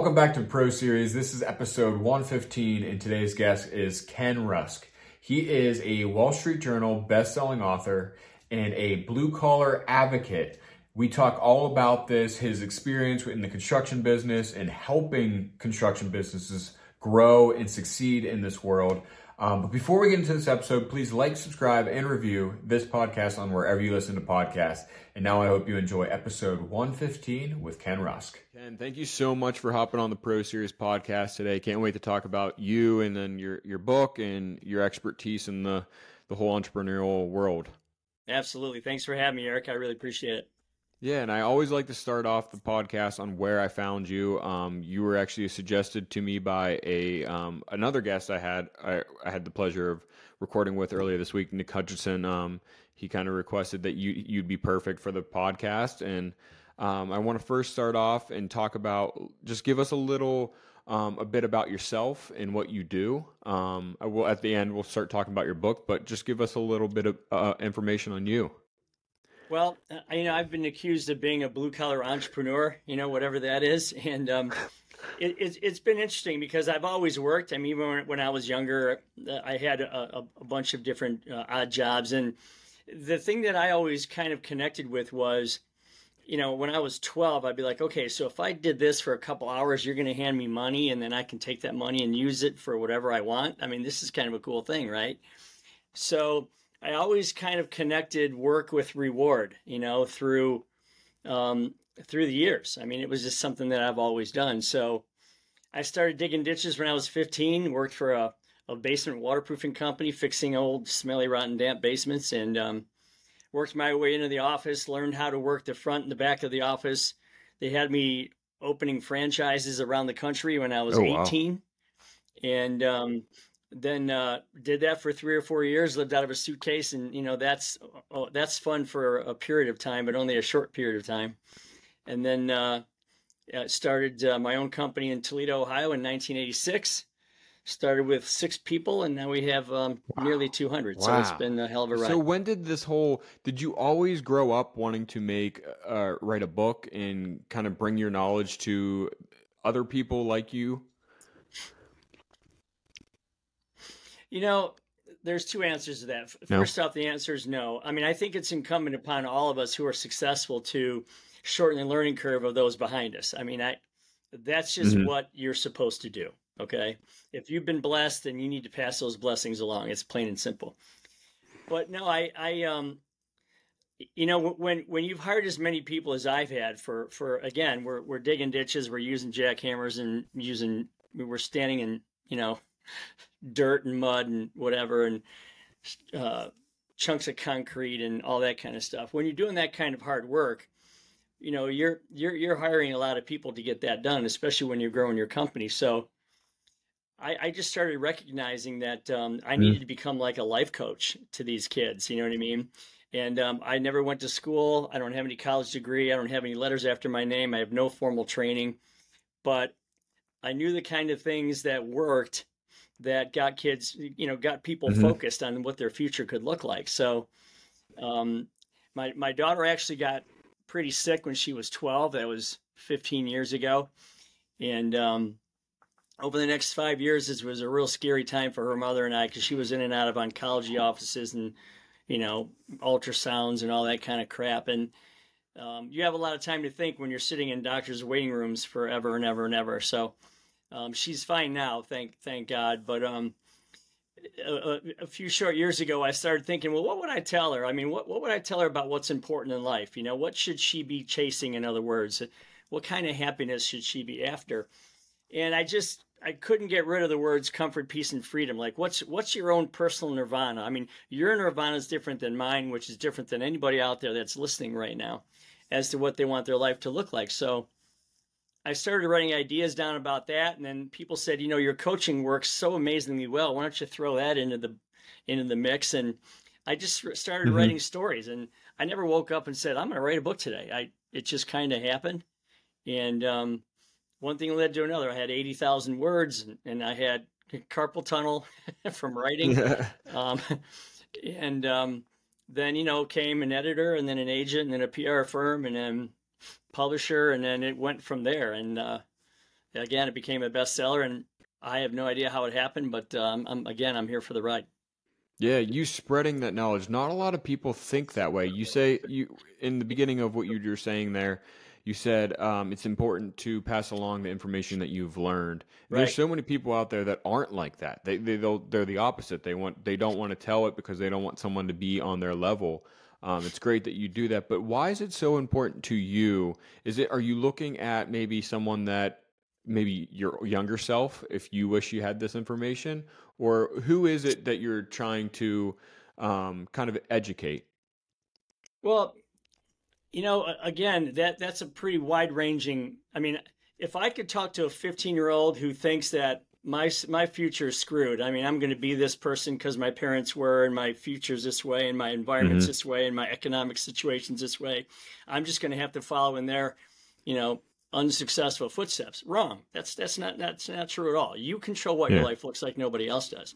Welcome back to Pro Series. This is episode 115, and today's guest is Ken Rusk. He is a Wall Street Journal best-selling author and a blue-collar advocate. We talk all about this, his experience in the construction business and helping construction businesses grow and succeed in this world. Um, but before we get into this episode, please like, subscribe, and review this podcast on wherever you listen to podcasts. And now I hope you enjoy episode 115 with Ken Rusk. Ken, thank you so much for hopping on the Pro Series podcast today. Can't wait to talk about you and then your, your book and your expertise in the, the whole entrepreneurial world. Absolutely. Thanks for having me, Eric. I really appreciate it. Yeah, and I always like to start off the podcast on where I found you. Um, you were actually suggested to me by a um, another guest I had I, I, had the pleasure of recording with earlier this week, Nick Hutchinson. Um, he kind of requested that you you'd be perfect for the podcast, and um, I want to first start off and talk about just give us a little. Um, a bit about yourself and what you do. Um, I will at the end we'll start talking about your book, but just give us a little bit of uh, information on you. Well, you know, I've been accused of being a blue collar entrepreneur, you know, whatever that is, and um, it, it's it's been interesting because I've always worked. I mean, even when I was younger, uh, I had a, a bunch of different uh, odd jobs, and the thing that I always kind of connected with was, you know, when I was 12, I'd be like, okay, so if I did this for a couple hours, you're going to hand me money, and then I can take that money and use it for whatever I want. I mean, this is kind of a cool thing, right? So I always kind of connected work with reward, you know, through um, through the years. I mean, it was just something that I've always done. So I started digging ditches when I was 15. Worked for a, a basement waterproofing company, fixing old, smelly, rotten, damp basements, and um, worked my way into the office. Learned how to work the front and the back of the office. They had me opening franchises around the country when I was oh, 18, wow. and um, then uh, did that for three or four years lived out of a suitcase and you know that's oh, that's fun for a period of time but only a short period of time. And then uh, started uh, my own company in toledo ohio in 1986 started with six people and now we have um, wow. nearly 200 wow. so it's been a hell of a ride. so when did this whole did you always grow up wanting to make uh, write a book and kind of bring your knowledge to other people like you You know, there's two answers to that. First no. off, the answer is no. I mean, I think it's incumbent upon all of us who are successful to shorten the learning curve of those behind us. I mean, I that's just mm-hmm. what you're supposed to do. Okay, if you've been blessed, then you need to pass those blessings along. It's plain and simple. But no, I, I, um, you know, when when you've hired as many people as I've had for for again, we're we're digging ditches, we're using jackhammers and using we're standing in you know dirt and mud and whatever and uh, chunks of concrete and all that kind of stuff. When you're doing that kind of hard work, you know you're you're you're hiring a lot of people to get that done, especially when you're growing your company. So I, I just started recognizing that um, I mm-hmm. needed to become like a life coach to these kids. You know what I mean? And um, I never went to school. I don't have any college degree. I don't have any letters after my name. I have no formal training, but I knew the kind of things that worked that got kids, you know, got people mm-hmm. focused on what their future could look like. So, um, my my daughter actually got pretty sick when she was 12. That was 15 years ago, and um, over the next five years, this was a real scary time for her mother and I because she was in and out of oncology offices and you know ultrasounds and all that kind of crap and. Um, you have a lot of time to think when you're sitting in doctors' waiting rooms forever and ever and ever. So, um, she's fine now, thank thank God. But um, a, a, few short years ago, I started thinking, well, what would I tell her? I mean, what what would I tell her about what's important in life? You know, what should she be chasing? In other words, what kind of happiness should she be after? And I just I couldn't get rid of the words comfort, peace, and freedom. Like, what's what's your own personal nirvana? I mean, your nirvana is different than mine, which is different than anybody out there that's listening right now, as to what they want their life to look like. So I started writing ideas down about that, and then people said, you know, your coaching works so amazingly well. Why don't you throw that into the into the mix? And I just started mm-hmm. writing stories, and I never woke up and said, I'm going to write a book today. I it just kind of happened, and um, one thing led to another. I had eighty thousand words, and, and, I had carpal tunnel from writing, um, and um, then you know came an editor, and then an agent, and then a PR firm, and then publisher, and then it went from there. And uh, again, it became a bestseller, and I have no idea how it happened, but um, I'm, again, I'm here for the ride. Yeah, you spreading that knowledge. Not a lot of people think that way. You say you in the beginning of what you were saying there. You said um, it's important to pass along the information that you've learned. Right. There's so many people out there that aren't like that. They they they're the opposite. They want they don't want to tell it because they don't want someone to be on their level. Um, it's great that you do that, but why is it so important to you? Is it are you looking at maybe someone that maybe your younger self if you wish you had this information or who is it that you're trying to um, kind of educate well you know again that that's a pretty wide ranging i mean if i could talk to a 15 year old who thinks that my my future is screwed i mean i'm going to be this person because my parents were and my future's this way and my environment's mm-hmm. this way and my economic situation's this way i'm just going to have to follow in their you know unsuccessful footsteps. Wrong. That's that's not that's not true at all. You control what yeah. your life looks like. Nobody else does.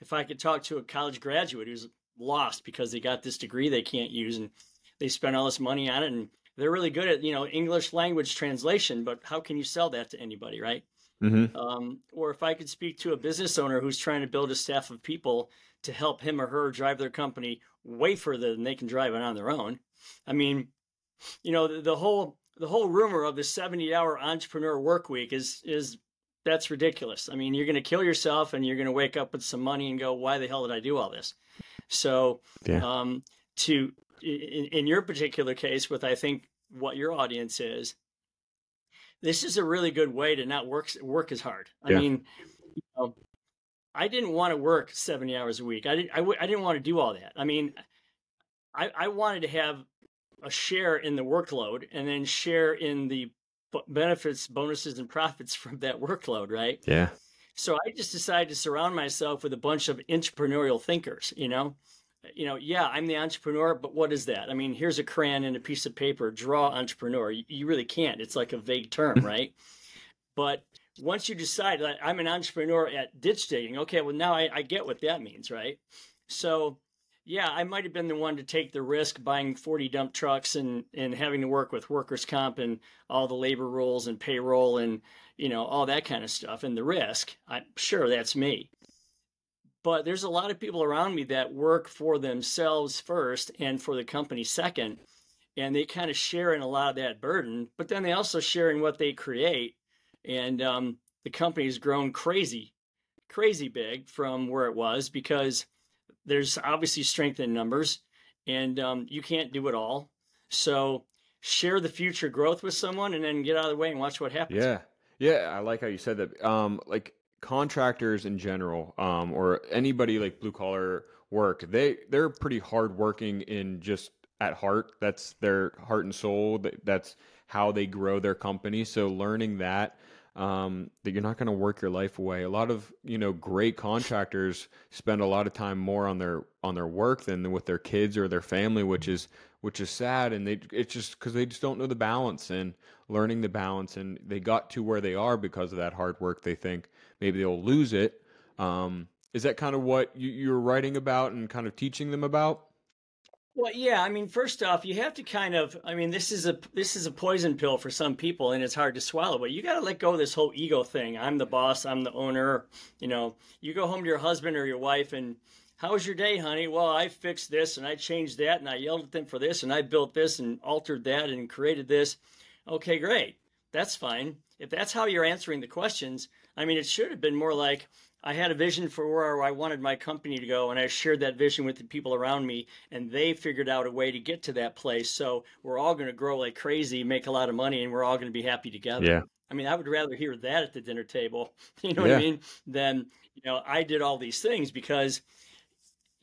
If I could talk to a college graduate who's lost because they got this degree they can't use and they spent all this money on it and they're really good at you know English language translation, but how can you sell that to anybody, right? Mm-hmm. Um, or if I could speak to a business owner who's trying to build a staff of people to help him or her drive their company way further than they can drive it on their own. I mean, you know, the, the whole the whole rumor of the 70 hour entrepreneur work week is is that's ridiculous. I mean, you're going to kill yourself and you're going to wake up with some money and go, why the hell did I do all this? So, yeah. um, to in, in your particular case, with I think what your audience is, this is a really good way to not work work as hard. I yeah. mean, you know, I didn't want to work 70 hours a week. I didn't. I w- I didn't want to do all that. I mean, I, I wanted to have a share in the workload and then share in the benefits, bonuses, and profits from that workload, right? Yeah. So I just decided to surround myself with a bunch of entrepreneurial thinkers, you know? You know, yeah, I'm the entrepreneur, but what is that? I mean, here's a crayon and a piece of paper, draw entrepreneur. You, you really can't. It's like a vague term, right? but once you decide that I'm an entrepreneur at ditch digging, okay, well, now I, I get what that means, right? So yeah, I might have been the one to take the risk buying 40 dump trucks and, and having to work with workers' comp and all the labor rules and payroll and, you know, all that kind of stuff and the risk. I'm sure that's me. But there's a lot of people around me that work for themselves first and for the company second. And they kind of share in a lot of that burden, but then they also share in what they create. And um, the company's grown crazy, crazy big from where it was because there's obviously strength in numbers, and um, you can't do it all. So share the future growth with someone, and then get out of the way and watch what happens. Yeah, yeah, I like how you said that. Um, like contractors in general, um, or anybody like blue collar work, they they're pretty hardworking in just at heart. That's their heart and soul. That's how they grow their company. So learning that um, that you're not going to work your life away. A lot of you know great contractors spend a lot of time more on their on their work than with their kids or their family, which is which is sad. And they it's just because they just don't know the balance and learning the balance, and they got to where they are because of that hard work. They think maybe they'll lose it. Um, is that kind of what you, you're writing about and kind of teaching them about? Well, yeah. I mean, first off, you have to kind of. I mean, this is a this is a poison pill for some people, and it's hard to swallow. But you got to let go of this whole ego thing. I'm the boss. I'm the owner. You know, you go home to your husband or your wife, and how was your day, honey? Well, I fixed this, and I changed that, and I yelled at them for this, and I built this, and altered that, and created this. Okay, great. That's fine. If that's how you're answering the questions, I mean, it should have been more like, I had a vision for where I wanted my company to go, and I shared that vision with the people around me, and they figured out a way to get to that place. So we're all going to grow like crazy, make a lot of money, and we're all going to be happy together. Yeah. I mean, I would rather hear that at the dinner table, you know yeah. what I mean, than, you know, I did all these things because,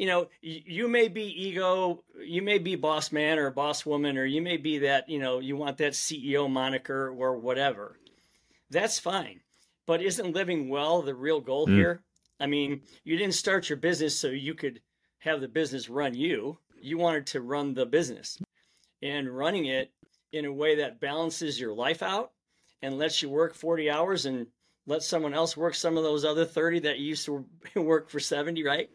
you know, you may be ego, you may be boss man or boss woman, or you may be that, you know, you want that CEO moniker or whatever. That's fine. But isn't living well the real goal mm. here? I mean, you didn't start your business so you could have the business run you. You wanted to run the business. And running it in a way that balances your life out and lets you work 40 hours and let someone else work some of those other 30 that you used to work for 70, right?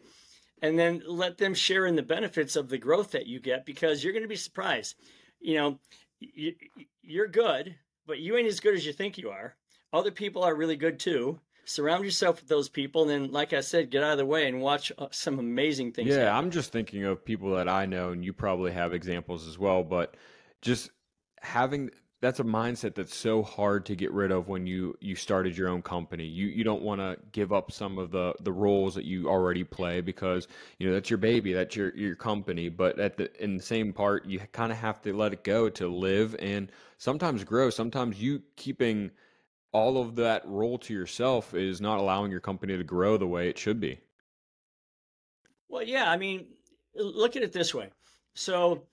And then let them share in the benefits of the growth that you get because you're going to be surprised. You know, you, you're good, but you ain't as good as you think you are other people are really good too surround yourself with those people and then like i said get out of the way and watch uh, some amazing things yeah happen. i'm just thinking of people that i know and you probably have examples as well but just having that's a mindset that's so hard to get rid of when you you started your own company. You you don't want to give up some of the the roles that you already play because you know that's your baby, that's your your company. But at the in the same part, you kind of have to let it go to live and sometimes grow. Sometimes you keeping all of that role to yourself is not allowing your company to grow the way it should be. Well, yeah, I mean, look at it this way. So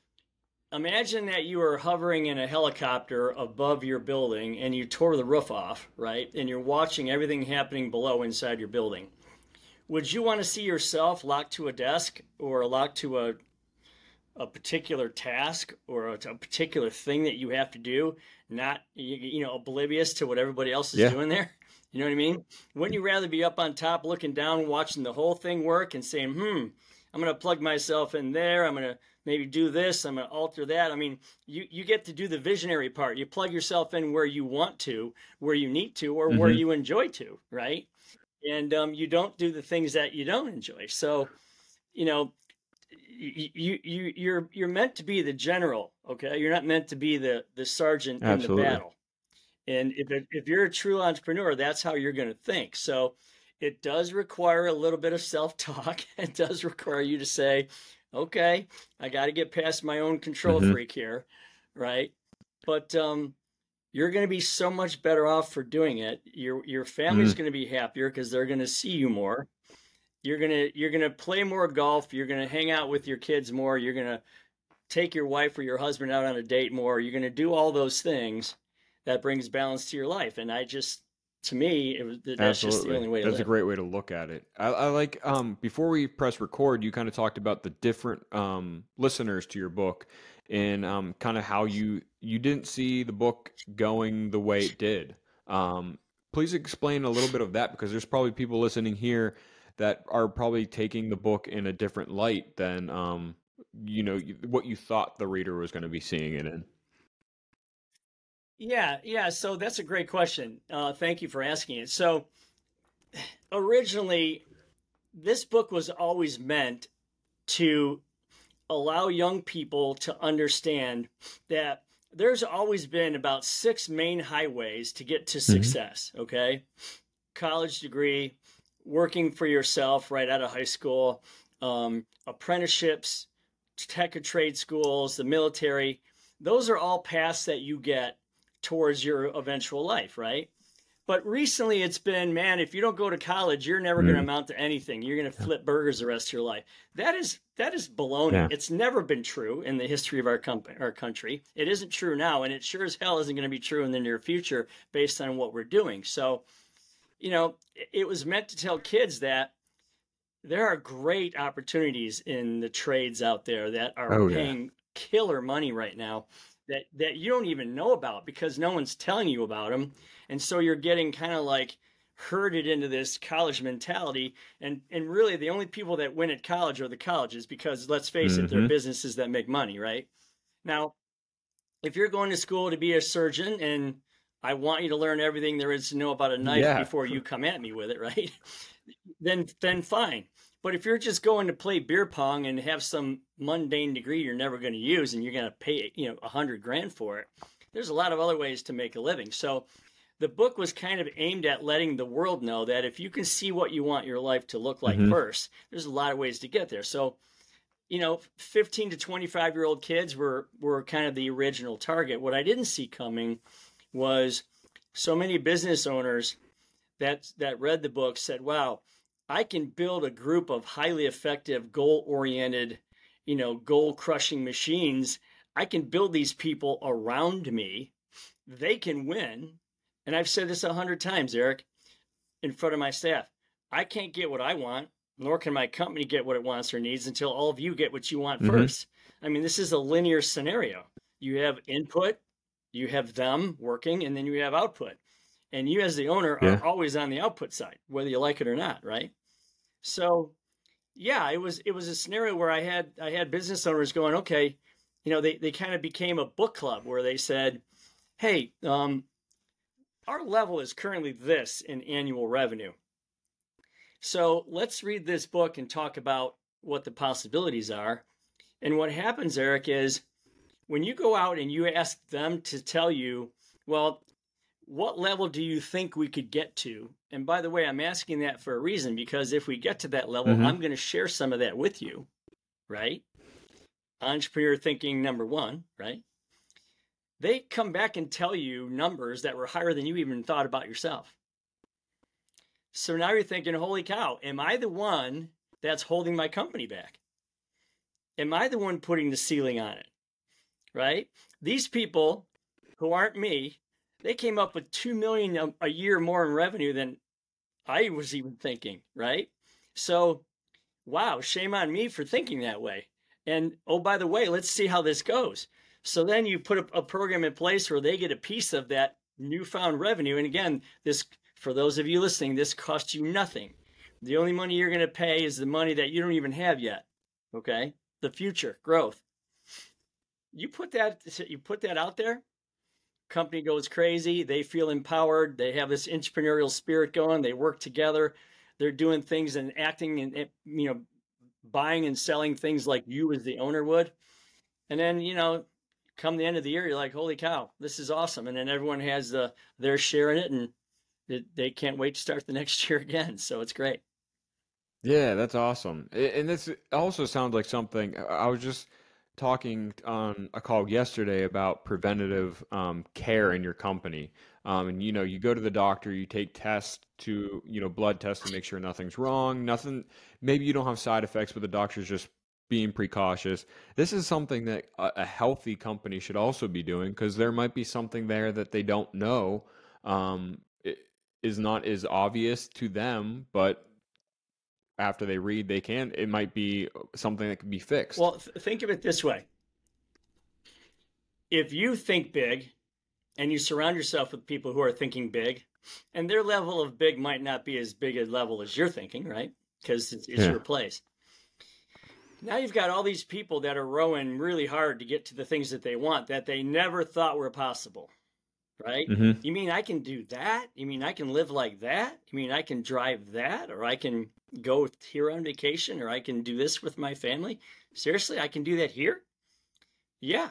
imagine that you were hovering in a helicopter above your building and you tore the roof off, right? And you're watching everything happening below inside your building. Would you want to see yourself locked to a desk or locked to a a particular task or a, a particular thing that you have to do, not you, you, know oblivious to what everybody else is yeah. doing there? You know what I mean? Wouldn't you rather be up on top looking down, watching the whole thing work and saying, "Hmm, I'm going to plug myself in there. I'm going to maybe do this. I'm going to alter that. I mean, you, you get to do the visionary part. You plug yourself in where you want to, where you need to, or mm-hmm. where you enjoy to, right? And um, you don't do the things that you don't enjoy. So, you know, you you you're you're meant to be the general, okay? You're not meant to be the the sergeant Absolutely. in the battle. And if it, if you're a true entrepreneur, that's how you're going to think. So, it does require a little bit of self talk. It does require you to say, okay, I got to get past my own control mm-hmm. freak here, right? But um, you're going to be so much better off for doing it. Your your family's mm-hmm. going to be happier because they're going to see you more. You're gonna you're gonna play more golf. You're gonna hang out with your kids more. You're gonna take your wife or your husband out on a date more. You're gonna do all those things that brings balance to your life. And I just to me, it was that's Absolutely. just the only way. that's live. a great way to look at it. I, I like um, before we press record, you kind of talked about the different um, listeners to your book and um, kind of how you you didn't see the book going the way it did. Um, please explain a little bit of that because there's probably people listening here that are probably taking the book in a different light than um, you know what you thought the reader was going to be seeing it in. Yeah, yeah. So that's a great question. Uh, thank you for asking it. So originally, this book was always meant to allow young people to understand that there's always been about six main highways to get to mm-hmm. success. Mm-hmm. Okay, college degree, working for yourself right out of high school, um, apprenticeships, tech or trade schools, the military. Those are all paths that you get towards your eventual life, right? But recently it's been, man, if you don't go to college, you're never mm. going to amount to anything. You're going to flip burgers the rest of your life. That is that is baloney. Yeah. It's never been true in the history of our company, our country. It isn't true now, and it sure as hell isn't going to be true in the near future based on what we're doing. So, you know, it was meant to tell kids that there are great opportunities in the trades out there that are oh, paying yeah. killer money right now that that you don't even know about because no one's telling you about them and so you're getting kind of like herded into this college mentality and and really the only people that win at college are the colleges because let's face mm-hmm. it they're mm-hmm. businesses that make money right now if you're going to school to be a surgeon and i want you to learn everything there is to know about a knife yeah. before you come at me with it right then then fine but if you're just going to play beer pong and have some mundane degree you're never going to use and you're going to pay, you know, a hundred grand for it, there's a lot of other ways to make a living. So the book was kind of aimed at letting the world know that if you can see what you want your life to look like mm-hmm. first, there's a lot of ways to get there. So, you know, 15 to 25 year old kids were were kind of the original target. What I didn't see coming was so many business owners that that read the book said, "Wow, I can build a group of highly effective, goal oriented, you know, goal crushing machines. I can build these people around me. They can win. And I've said this a hundred times, Eric, in front of my staff. I can't get what I want, nor can my company get what it wants or needs until all of you get what you want mm-hmm. first. I mean, this is a linear scenario. You have input, you have them working, and then you have output and you as the owner yeah. are always on the output side whether you like it or not right so yeah it was it was a scenario where i had i had business owners going okay you know they, they kind of became a book club where they said hey um, our level is currently this in annual revenue. So let's read this book and talk about what the possibilities are. And what happens, Eric, is when you go out and you ask them to tell you, well, what level do you think we could get to? And by the way, I'm asking that for a reason because if we get to that level, mm-hmm. I'm going to share some of that with you, right? Entrepreneur thinking number one, right? They come back and tell you numbers that were higher than you even thought about yourself. So now you're thinking, holy cow, am I the one that's holding my company back? Am I the one putting the ceiling on it? Right? These people who aren't me they came up with 2 million a, a year more in revenue than I was even thinking, right? So, wow, shame on me for thinking that way. And oh, by the way, let's see how this goes. So then you put a, a, program in place where they get a piece of that newfound revenue. And again, this for those of you listening, this costs you nothing. The only money you're going to pay is the money that you don't even have yet. Okay, the future growth. You put that you put that out there, company goes crazy. They feel empowered. They have this entrepreneurial spirit going. They work together. They're doing things and acting and you know buying and selling things like you as the owner would. And then you know, come the end of the year, you're like, holy cow, this is awesome. And then everyone has the their share in it, and it, they can't wait to start the next year again. So it's great. Yeah, that's awesome. And this also sounds like something I was just talking on a call yesterday about preventative um, care in your company. Um, and you know, you go to the doctor, you take tests to, you know, blood tests to make sure nothing's wrong. Nothing. Maybe you don't have side effects, but the doctor's just being precautious. This is something that a, a healthy company should also be doing because there might be something there that they don't know. Um, is not as obvious to them, but after they read they can it might be something that can be fixed well th- think of it this way if you think big and you surround yourself with people who are thinking big and their level of big might not be as big a level as you're thinking right because it's, it's yeah. your place now you've got all these people that are rowing really hard to get to the things that they want that they never thought were possible right? Mm-hmm. You mean I can do that? You mean I can live like that? You mean I can drive that? Or I can go here on vacation? Or I can do this with my family? Seriously, I can do that here? Yeah.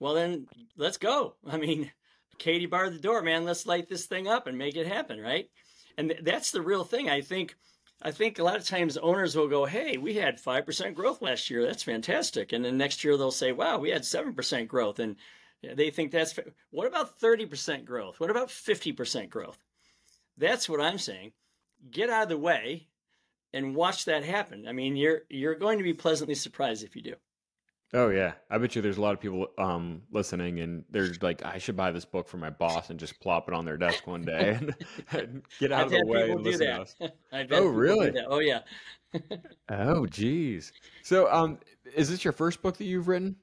Well, then let's go. I mean, Katie barred the door, man. Let's light this thing up and make it happen, right? And th- that's the real thing. I think. I think a lot of times owners will go, "Hey, we had five percent growth last year. That's fantastic." And then next year they'll say, "Wow, we had seven percent growth." And they think that's what about 30% growth? What about 50% growth? That's what I'm saying. Get out of the way and watch that happen. I mean, you're you're going to be pleasantly surprised if you do. Oh yeah, I bet you there's a lot of people um, listening, and they're like, "I should buy this book for my boss and just plop it on their desk one day and, and get out I've of the way and listen to us." oh really? Oh yeah. oh geez. So, um, is this your first book that you've written?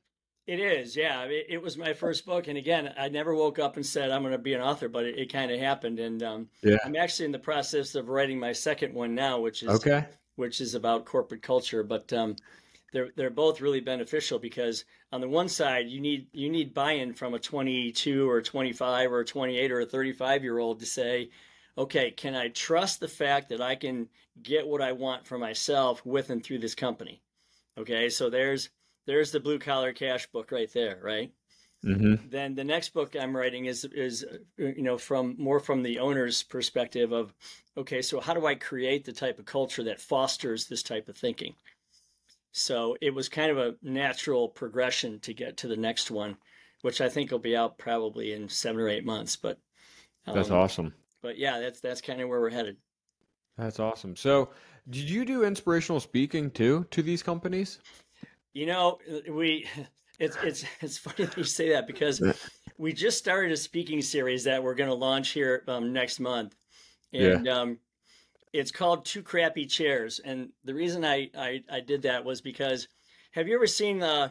It is, yeah. It, it, was my first book, and again, I never woke up and said I'm going to be an author, but it, it kind of happened. And um, yeah. I'm actually in the process of writing my second one now, which is okay. which is about corporate culture. But um, they're they're both really beneficial because on the one side, you need you need buy-in from a 22 or 25 or 28 or a 35 year old to say, okay, can I trust the fact that I can get what I want for myself with and through this company? Okay, so there's there's the blue collar cash book right there, right? Mm-hmm. Then the next book I'm writing is is you know from more from the owner's perspective of okay, so how do I create the type of culture that fosters this type of thinking? So it was kind of a natural progression to get to the next one, which I think will be out probably in seven or eight months. But um, that's awesome. But yeah, that's that's kind of where we're headed. That's awesome. So, did you do inspirational speaking too to these companies? You know, we it's it's it's funny that you say that because we just started a speaking series that we're going to launch here um, next month, and yeah. um, it's called Two Crappy Chairs. And the reason I, I I did that was because have you ever seen the uh,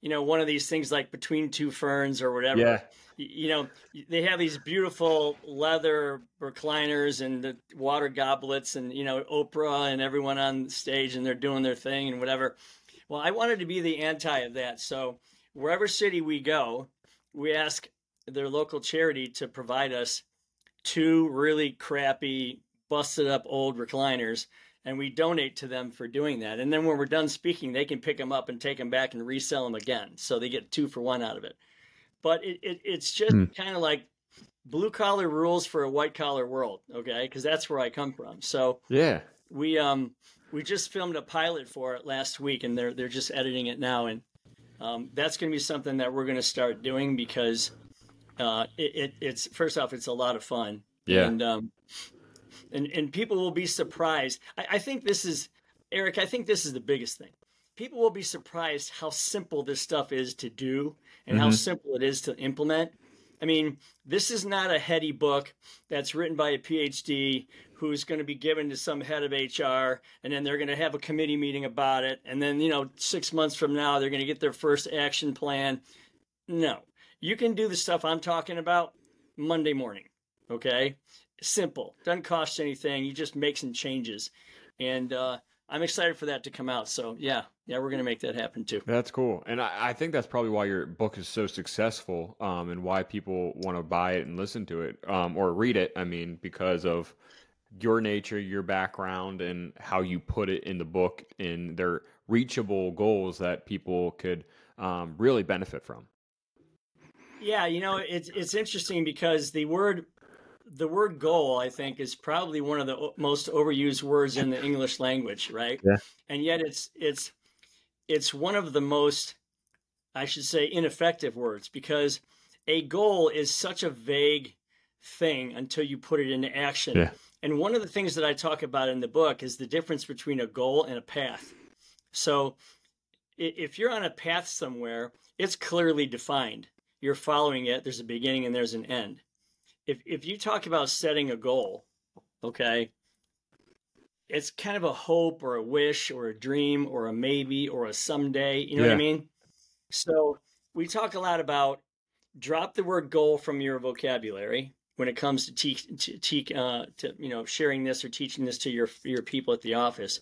you know one of these things like Between Two Ferns or whatever? Yeah. You know, they have these beautiful leather recliners and the water goblets, and you know Oprah and everyone on stage, and they're doing their thing and whatever well, I wanted to be the anti of that. So wherever city we go, we ask their local charity to provide us two really crappy, busted up old recliners and we donate to them for doing that. And then when we're done speaking, they can pick them up and take them back and resell them again. So they get two for one out of it. But it, it it's just mm. kind of like blue collar rules for a white collar world, okay? Because that's where I come from. So yeah, we um we just filmed a pilot for it last week, and they're they're just editing it now, and um, that's going to be something that we're going to start doing because uh, it, it, it's first off, it's a lot of fun. Yeah. And um, and and people will be surprised. I, I think this is Eric. I think this is the biggest thing. People will be surprised how simple this stuff is to do and mm-hmm. how simple it is to implement. I mean, this is not a heady book that's written by a PhD who's going to be given to some head of HR, and then they're going to have a committee meeting about it. And then, you know, six months from now, they're going to get their first action plan. No, you can do the stuff I'm talking about Monday morning. Okay. Simple. Doesn't cost anything. You just make some changes. And, uh, I'm excited for that to come out. So yeah, yeah, we're gonna make that happen too. That's cool, and I, I think that's probably why your book is so successful, um, and why people want to buy it and listen to it, um, or read it. I mean, because of your nature, your background, and how you put it in the book, in their reachable goals that people could um, really benefit from. Yeah, you know, it's it's interesting because the word the word goal, I think, is probably one of the most overused words in the English language, right? Yeah. And yet, it's it's it's one of the most, I should say, ineffective words because a goal is such a vague thing until you put it into action. Yeah. And one of the things that I talk about in the book is the difference between a goal and a path. So, if you're on a path somewhere, it's clearly defined. You're following it. There's a beginning and there's an end if if you talk about setting a goal, okay, it's kind of a hope or a wish or a dream or a maybe or a someday. You know yeah. what I mean? So we talk a lot about drop the word goal from your vocabulary when it comes to teach to, te- uh, to you know sharing this or teaching this to your your people at the office,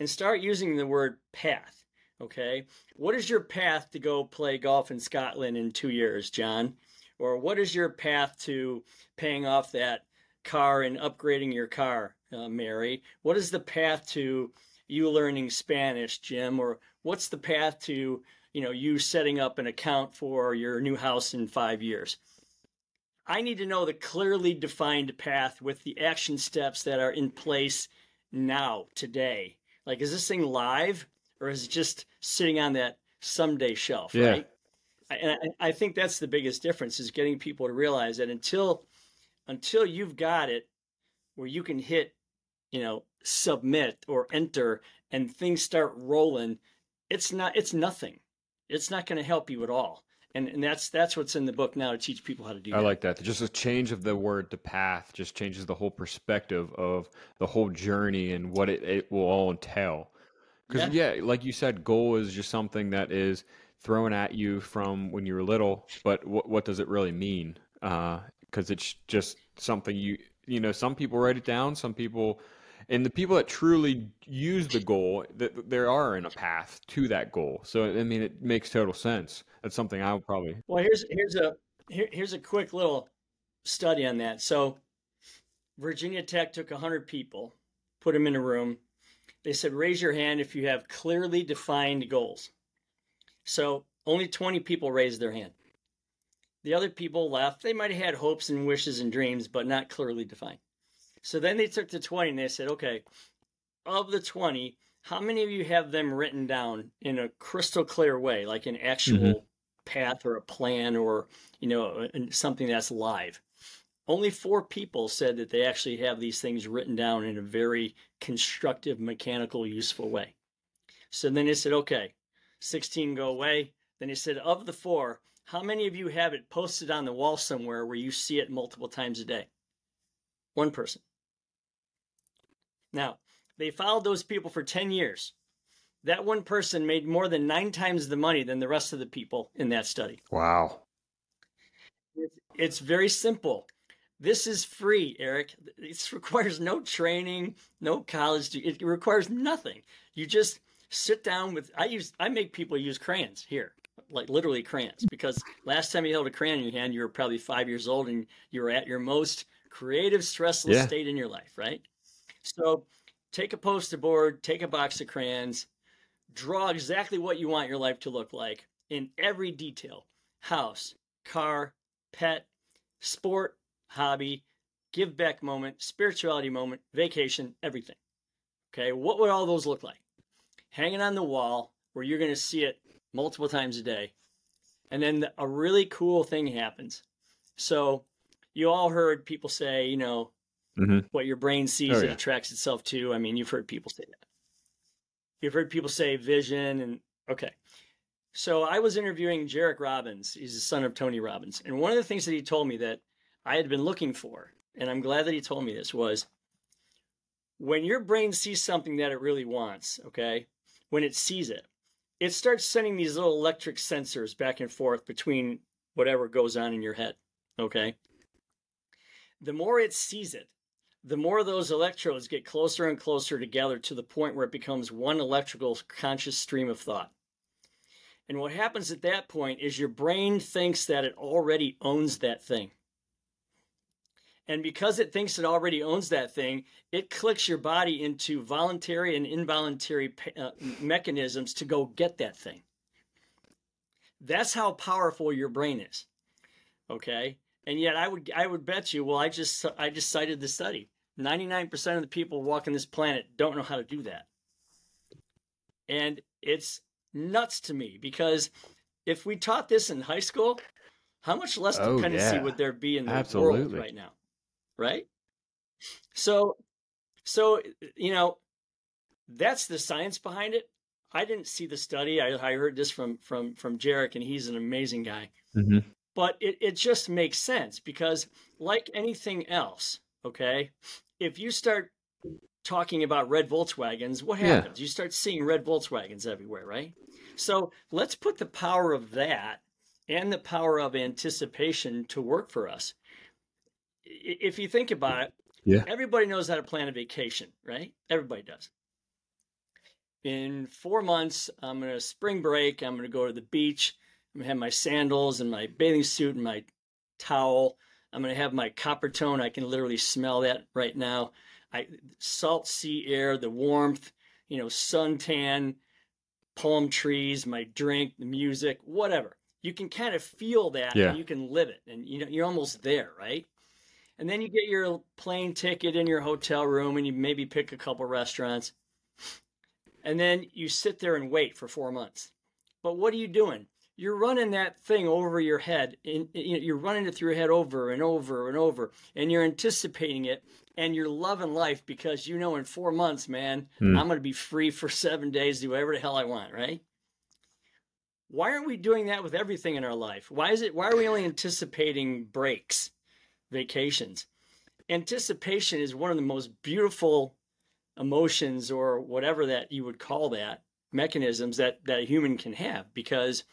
and start using the word path. Okay, what is your path to go play golf in Scotland in two years, John? Or what is your path to paying off that car and upgrading your car, uh, Mary? What is the path to you learning Spanish, Jim? Or what's the path to you know you setting up an account for your new house in five years? I need to know the clearly defined path with the action steps that are in place now, today. Like, is this thing live or is it just sitting on that someday shelf, yeah. right? And I, I think that's the biggest difference is getting people to realize that until until you've got it where you can hit you know submit or enter and things start rolling it's not it's nothing it's not going to help you at all and and that's that's what's in the book now to teach people how to do I that. like that. Just a change of the word to path just changes the whole perspective of the whole journey and what it, it will all entail. Because yeah. yeah, like you said, goal is just something that is thrown at you from when you were little, but what what does it really mean? Because uh, it's just something you you know. Some people write it down. Some people, and the people that truly use the goal, that there are in a path to that goal. So I mean, it makes total sense. That's something I would probably. Well, here's here's a here, here's a quick little study on that. So Virginia Tech took 100 people, put them in a room. They said, raise your hand if you have clearly defined goals. So only 20 people raised their hand. The other people left. They might have had hopes and wishes and dreams, but not clearly defined. So then they took the 20 and they said, okay, of the 20, how many of you have them written down in a crystal clear way, like an actual mm-hmm. path or a plan or, you know, something that's live? Only four people said that they actually have these things written down in a very constructive, mechanical, useful way. So then they said, okay, 16 go away. Then he said, Of the four, how many of you have it posted on the wall somewhere where you see it multiple times a day? One person. Now, they followed those people for 10 years. That one person made more than nine times the money than the rest of the people in that study. Wow. It's very simple. This is free, Eric. It requires no training, no college. It requires nothing. You just sit down with I use I make people use crayons here, like literally crayons, because last time you held a crayon in your hand, you were probably five years old and you were at your most creative, stressless yeah. state in your life, right? So take a poster board, take a box of crayons, draw exactly what you want your life to look like in every detail house, car, pet, sport, hobby, give back moment, spirituality moment, vacation, everything. Okay, what would all those look like? Hanging on the wall where you're going to see it multiple times a day. And then a really cool thing happens. So, you all heard people say, you know, mm-hmm. what your brain sees, oh, yeah. it attracts itself to. I mean, you've heard people say that. You've heard people say vision and okay. So I was interviewing Jairek Robbins. He's the son of Tony Robbins. And one of the things that he told me that I had been looking for, and I'm glad that he told me this, was when your brain sees something that it really wants, okay, when it sees it, it starts sending these little electric sensors back and forth between whatever goes on in your head, okay? The more it sees it, the more those electrodes get closer and closer together to the point where it becomes one electrical conscious stream of thought. And what happens at that point is your brain thinks that it already owns that thing. And because it thinks it already owns that thing, it clicks your body into voluntary and involuntary uh, mechanisms to go get that thing. That's how powerful your brain is. Okay? And yet I would I would bet you, well I just I just cited the study. 99% of the people walking this planet don't know how to do that. And it's nuts to me because if we taught this in high school, how much less oh, dependency yeah. would there be in the Absolutely. world right now? Right? So so you know, that's the science behind it. I didn't see the study. I, I heard this from from from Jairek, and he's an amazing guy. Mm-hmm. But it, it just makes sense because, like anything else, okay, if you start talking about red Volkswagens, what happens? Yeah. You start seeing red Volkswagens everywhere, right? So let's put the power of that and the power of anticipation to work for us. If you think about it, yeah. everybody knows how to plan a vacation, right? Everybody does. In four months, I'm going to spring break. I'm going to go to the beach. I'm going to have my sandals and my bathing suit and my towel. I'm going to have my Coppertone. I can literally smell that right now. I salt sea air, the warmth, you know, suntan, palm trees, my drink, the music, whatever. You can kind of feel that yeah. and you can live it and you know you're almost there, right? And then you get your plane ticket in your hotel room and you maybe pick a couple restaurants. And then you sit there and wait for 4 months. But what are you doing? you're running that thing over your head and you're running it through your head over and over and over and you're anticipating it and you're loving life because you know in four months man mm. i'm going to be free for seven days do whatever the hell i want right why aren't we doing that with everything in our life why is it why are we only anticipating breaks vacations. Anticipation is one of the most beautiful emotions or whatever that you would call that mechanisms that that a human can have because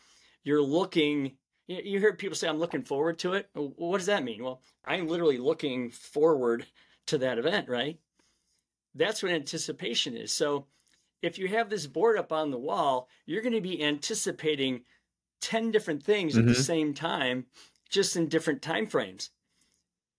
you're looking you hear people say i'm looking forward to it. What does that mean? Well i'm literally looking forward to that event right? That's what anticipation is. So if you have this board up on the wall you're going to be anticipating 10 different things mm-hmm. at the mm-hmm. same time just in different time frames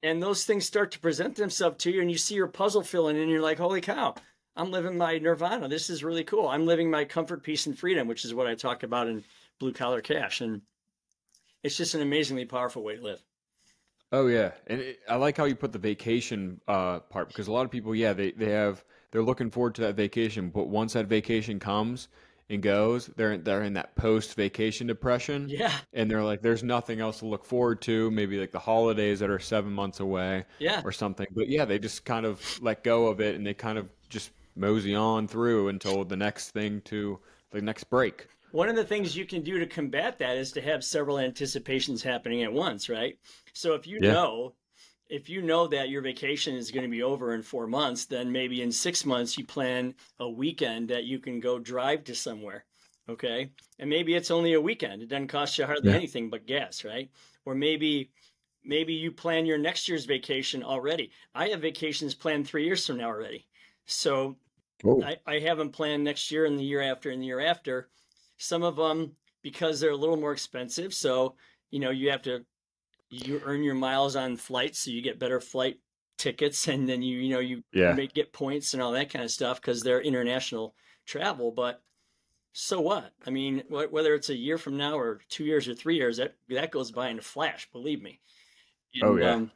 and those things start to present themselves to you and you see your puzzle filling and you're like holy cow i'm living my nirvana this is really cool i'm living my comfort peace and freedom which is what i talk about in blue collar cash. And it's just an amazingly powerful way to live. Oh yeah, and it, I like how you put the vacation uh, part because a lot of people, yeah, they they have they're looking forward to that vacation, but once that vacation comes and goes, they're they're in that post vacation depression. Yeah, and they're like, there's nothing else to look forward to. Maybe like the holidays that are seven months away. Yeah, or something. But yeah, they just kind of let go of it and they kind of just mosey on through until the next thing to the next break one of the things you can do to combat that is to have several anticipations happening at once, right? So if you yeah. know if you know that your vacation is going to be over in four months, then maybe in six months you plan a weekend that you can go drive to somewhere. Okay. And maybe it's only a weekend. It doesn't cost you hardly yeah. anything but gas, right? Or maybe maybe you plan your next year's vacation already. I have vacations planned three years from now already. So oh. I, I haven't planned next year and the year after and the year after. Some of them because they're a little more expensive. So, you know, you have to you earn your miles on flights, so you get better flight tickets and then you you know you yeah. may get points and all that kind of stuff because they're international travel but so what? I mean wh- whether it's a year from now or two years or three years that that goes by in a flash believe me. And, oh yeah. um,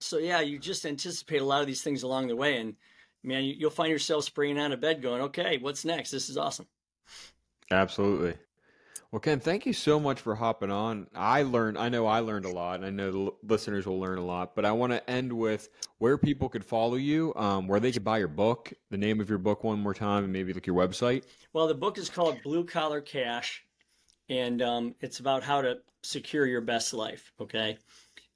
so yeah you just anticipate a lot of these things along the way and man you, you'll find yourself springing out of bed going okay what's next? This is awesome. Absolutely well, Ken, thank you so much for hopping on. I learned, I know I learned a lot, and I know the listeners will learn a lot. But I want to end with where people could follow you, um, where they could buy your book, the name of your book one more time, and maybe like your website. Well, the book is called Blue Collar Cash, and um, it's about how to secure your best life. Okay,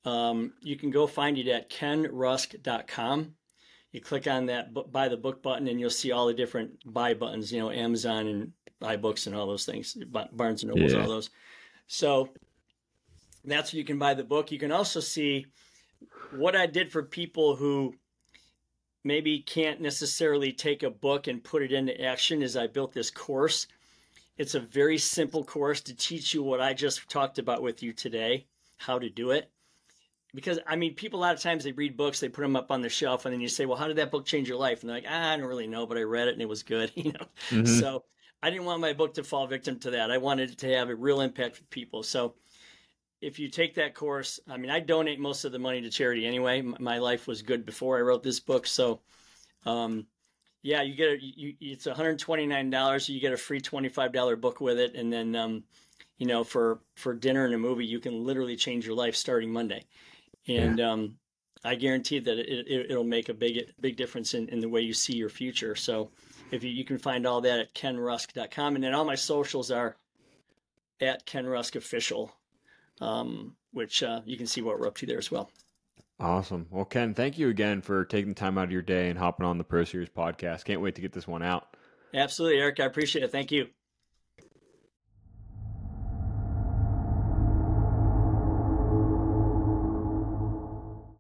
um, you can go find it at kenrusk.com. You click on that buy the book button, and you'll see all the different buy buttons. You know, Amazon and iBooks and all those things, Barnes and Nobles, yeah. all those. So that's where you can buy the book. You can also see what I did for people who maybe can't necessarily take a book and put it into action is I built this course. It's a very simple course to teach you what I just talked about with you today, how to do it. Because I mean, people a lot of times they read books, they put them up on the shelf, and then you say, "Well, how did that book change your life?" And they're like, ah, "I don't really know, but I read it and it was good," you know. Mm-hmm. So I didn't want my book to fall victim to that. I wanted it to have a real impact with people. So if you take that course, I mean, I donate most of the money to charity anyway. My life was good before I wrote this book, so um, yeah, you get a, you, it's one hundred twenty nine dollars. You get a free twenty five dollar book with it, and then um, you know for for dinner and a movie, you can literally change your life starting Monday, and yeah. um, I guarantee that it, it, will make a big big difference in, in the way you see your future. So if you, you can find all that at kenrusk.com. And then all my socials are at kenrusk official, um, which uh, you can see what we're up to there as well. Awesome. Well, Ken, thank you again for taking the time out of your day and hopping on the Pro Series podcast. Can't wait to get this one out. Absolutely, Eric. I appreciate it. Thank you.